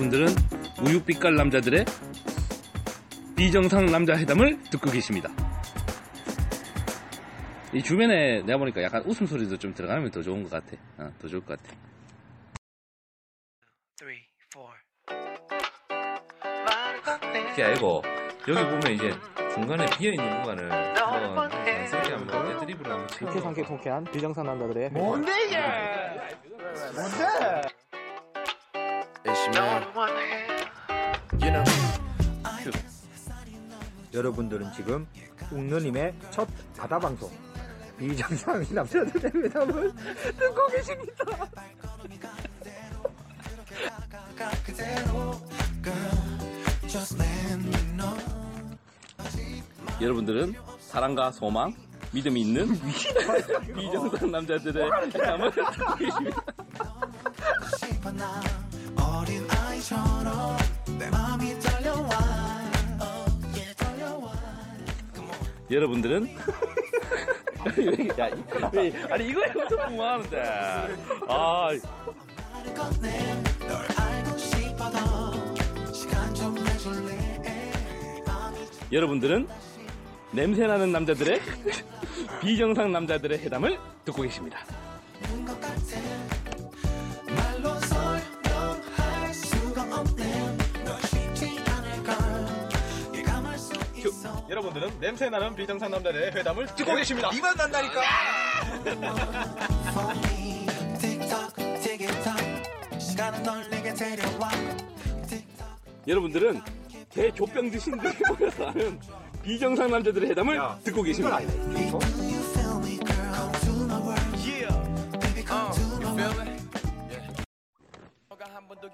여러분들은 우유빛깔 남자들의 비정상 남자 회담을 듣고 계십니다. 이 주변에 내가 보니까 약간 웃음소리도 좀 들어가면 더 좋은 것 같아. 어, 더 좋을 것 같아. three, four. 그게 아니고 여기 보면 이제 중간에 비어있는 구간을 한번 자연스럽게 한번 애드립으로 한번 치고 상쾌 통쾌한 비정상 남자들의 뭔데 이게? 뭔데? 여러분들은 지금 웅누님의 첫 바다 방송. 비정상의 남자들의 회담을 듣고 계십니다. 여러분들은 사랑과 소망, 믿음이 있는 비정상 남자들의 듣고 계십니다. 여러분들은 야, 이- 왜, 아니 이거에 엄청 궁금하는데? 아. 여러분들은 냄새나는 남자들의 비정상 남자들의 회담을 듣고 계십니다. 여러분들은 냄새나는 비정상 남자들의 회담을 듣고 계십니다. 이만 난다니까. 여러분들은 개 조병 드신 듯이 모여서 하는 비정상 남자들의 회담을 듣고 계십니다.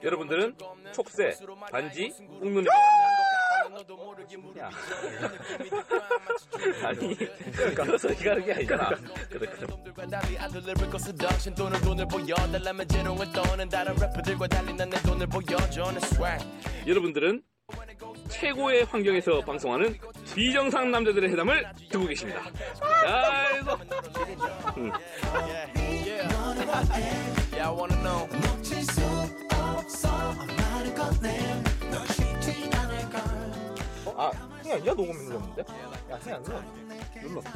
여러분들은 촉새, 반지, 웃는 야. 아니 그래서 이거 하는 게 아니잖아 그래 그래 여러분들은 최고의 환경에서 방송하는 비정상 남자들의 회담을 듣고 계십니다. 아이고. 음. 아, 그냥 야 녹음 눌렀는데? 야, 그냥 눌렀는데? 눌렀어.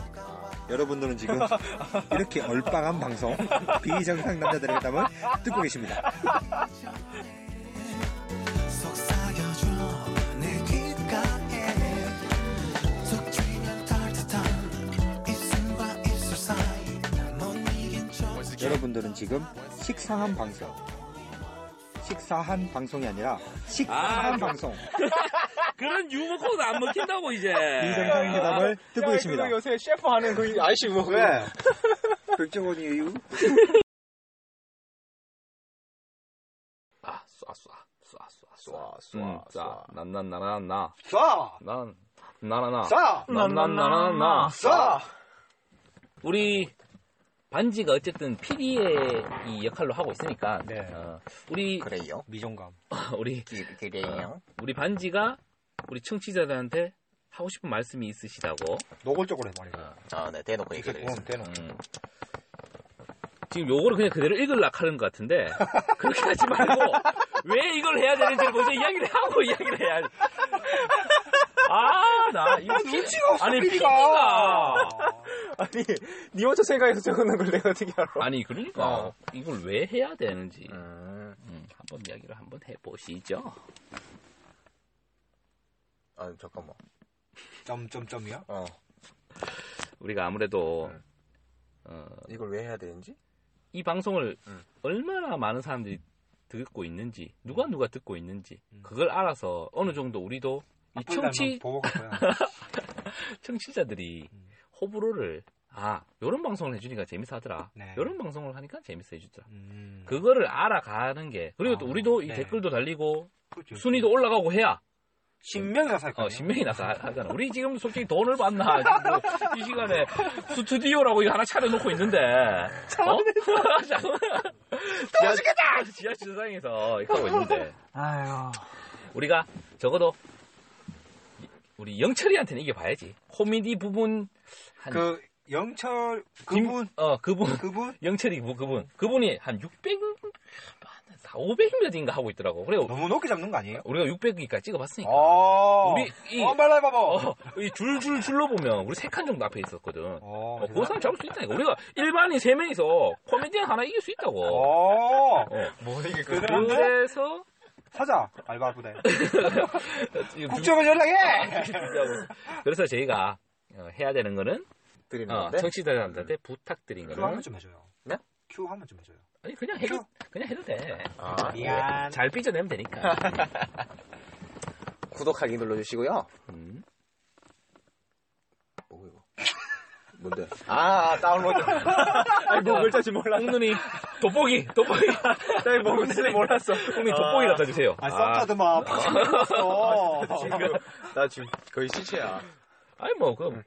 여러분들은 지금 이렇게 얼빵한 방송 비정상 남자들의 회담을 듣고 계십니다. 여러분들은 지금 식상한 방송 식사한 방송이 아니라 식상한 아, 방송 그런 유머 코드 안 먹힌다고 이제. 비정상 회담을 듣고 계십니다. 그 요새 셰프 하는 그 아저씨 뭐. 왜? 백종원이에요? 아, 쏴, 쏴, 쏴, 쏴, 쏴, 쏴, 음, 쏴. 쏴. 난, 난, 나나, 나. 쏴! 난, 나나나. 쏴! 난, 난, 나나, 나. 쏴! 우리 반지가 어쨌든 PD의 이 역할로 하고 있으니까. 네. 어, 우리, 그래요? 미정감. 우리, 그래요? 우리 반지가 우리 청취자들한테 하고 싶은 말씀이 있으시다고. 노골적으로 해버리고. 아, 네, 대놓고 얘기를 대놓고. 음. 지금 요거를 그냥 그대로 읽으려고 하는 것 같은데 그렇게 하지 말고 왜 이걸 해야 되는지를 먼저 이야기를 하고 이야기를 해야 아 나 이거 눈치가 없어, 아니 PD가. 아니, 니 혼자 생각해서 적어놓은 걸 내가 어떻게 알아? 아니 그러니까 어. 이걸 왜 해야 되는지 음. 음, 한번 이야기를 한번 해보시죠 아, 잠깐만. 점점점이야? 어, 우리가 아무래도 네. 어, 이걸 왜 해야 되는지? 이 방송을 음. 얼마나 많은 사람들이 듣고 있는지 누가 누가 듣고 있는지 음. 그걸 알아서 어느 정도 우리도 이 청취. 청취자들이 음. 호불호를 아 요런 방송을 해주니까 재밌어 하더라 네. 요런 방송을 하니까 재밌어 해주더라 음. 그거를 알아가는 게 그리고 또 아, 우리도 이 네. 댓글도 달리고 그렇죠. 순위도 올라가고 해야 신명이나 살 거야. 어, 신명이 나서 하- 하잖아 우리 지금 솔직히 돈을 받나 지금 뭐이 시간에 스튜디오라고 이거 하나 차려놓고 있는데 어? 지하, 지하 이렇게 하고 있는데 아유. 우리가 적어도 우리 영철이한테는 이겨봐야지. 코미디 부분 한 그 영철 김- 그분 어 그분 그분 영철이 그- 그분 그분이 한 600, 4, 500몇인가 하고 있더라고. 그래 너무 높게 잡는 거 아니에요? 우리가 600기까지 찍어봤으니까. 어. 우리 이 어, 말라 해봐봐. 어, 이 줄줄 줄로 보면 우리 세 칸 정도 앞에 있었거든. 어, 어, 그 사람 잡을 수 있다니까. 우리가 일반인 세 명이서 코미디언 하나 이길 수 있다고. 어. 어. 뭐 이게 그 그래서 사자 알바 부대. 국정원 연락해. 그래서 저희가 어, 해야 되는 거는 드리는 어, 건데. 청취자들한테 부탁드린 큐 거는 한번 좀 해줘요. 네? 큐 한번 좀 해줘요. 아니 그냥 해도 그냥 해도 돼. 아, 미안. 잘 삐져내면 되니까. 구독하기 눌러주시고요. 음. 뭐고 이거? 뭔데? 아, 다운로드. 아니 뭐 글자인지 몰랐어. 홍눈이 돋보기 돋보기 아니 뭐 글자인지 몰랐어. 홍눈이 돋보기 갖다 주세요. 아, 썸타드만 팍 아, 지금 나 지금 거의 시체야. 아니 뭐 그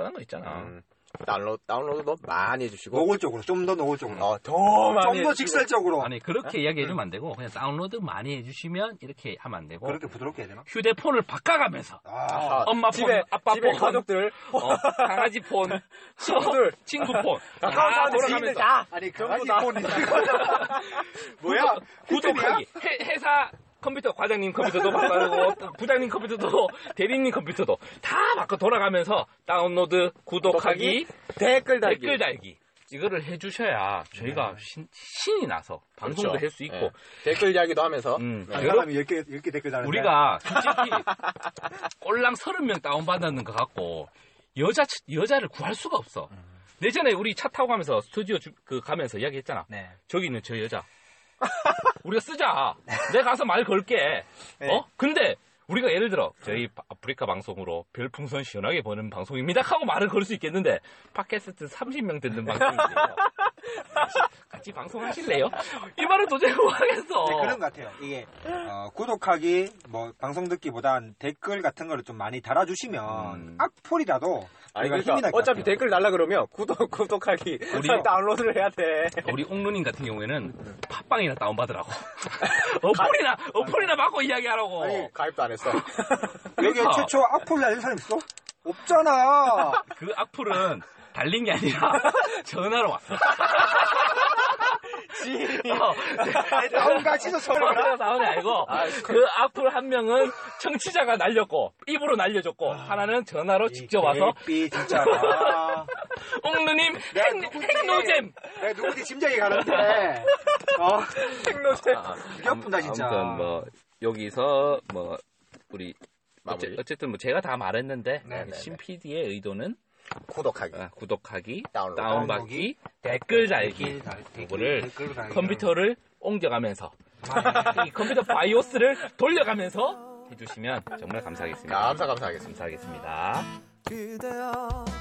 뻔한 거 있잖아. 음. 다운로드 다운로드도 많이 해주시고. 노골적으로 좀 더 노골적으로. 어, 더 많이. 좀 더. 직설적으로. 아니 그렇게 이야기해주면 안 되고 그냥 다운로드 많이 해주시면 이렇게 하면 안 되고 그렇게 부드럽게 해야 되나? 휴대폰을 바꿔가면서 아, 아, 엄마 폰, 집에 아빠 집에 폰, 가족들 어, 강아지 폰, 친구들 친구 폰, 가까운 다 사람들 돌아가면서 다. 아니 강아지 다. 폰이 뭐야? 구독하기. 회, 회사 컴퓨터 과장님 컴퓨터도 바꿔고 부장님 컴퓨터도 대리님 컴퓨터도 다 바꿔 돌아가면서 다운로드, 구독하기, 댓글 달기. 댓글 달기. 이거를 해주셔야 저희가 신, 신이 나서 방송도 그렇죠. 할수 있고 예. 댓글 이야기도 하면서 음, 네. 한 여러- 사람이 10개, 10개 댓글 다는데 우리가 솔직히 꼴랑 30명 다운받았는 것 같고 여자 여자를 구할 수가 없어. 예전에 우리 차 타고 가면서 스튜디오 주- 그 가면서 이야기했잖아. 네. 저기 있는 저 여자. 우리가 쓰자. 내가 가서 말 걸게. 어? 근데 우리가 예를 들어 저희 바- 아프리카 방송으로 별풍선 시원하게 보는 방송입니다 하고 말을 걸 수 있겠는데 팟캐스트 30명 듣는 방송인데요. 같이 방송하실래요? 이 말은 도저히 못 하겠어. 네, 그런 것 같아요. 이게 어, 구독하기, 뭐 방송 듣기보단 댓글 같은 거를 좀 많이 달아주시면 음. 악플이라도 아니 그러니까 어차피. 댓글 달라 그러면 구독 구독하기 우리- 다운로드를 해야 돼. 우리 옥누님 같은 경우에는 팟빵이나 다운받으라고. 어플이나, 어플이나 받고 이야기하라고. 아니, 가입도 안 했어. 여기 그러니까. 최초 악플 날린 사람 있어? 없잖아. 그 악플은 달린 게 아니라 전화로 왔어. 어, 다운 같이도 서로 전화로 나오는 게 아니고 그 악플 한 명은 청취자가 날렸고 입으로 날려줬고 하나는 전화로 직접 와서 삐 진짜. 옥누님 핵- 핵노잼 내가 누구지 심장이 가는데. 어, 핵노잼. 되게 아프다 진짜. 아무튼 뭐 여기서 뭐 우리 어째, 마무리. 어쨌든 뭐 제가 다 말했는데 네, 네, 신 PD의 의도는 구독하기. 아, 구독하기, 다운로드. 다운받기, 댓글 달기 이거를. 컴퓨터를 옮겨가면서 이 컴퓨터 바이오스를 돌려가면서 해주시면 정말 감사하겠습니다. 감사 감사하겠습니다. 감사하겠습니다.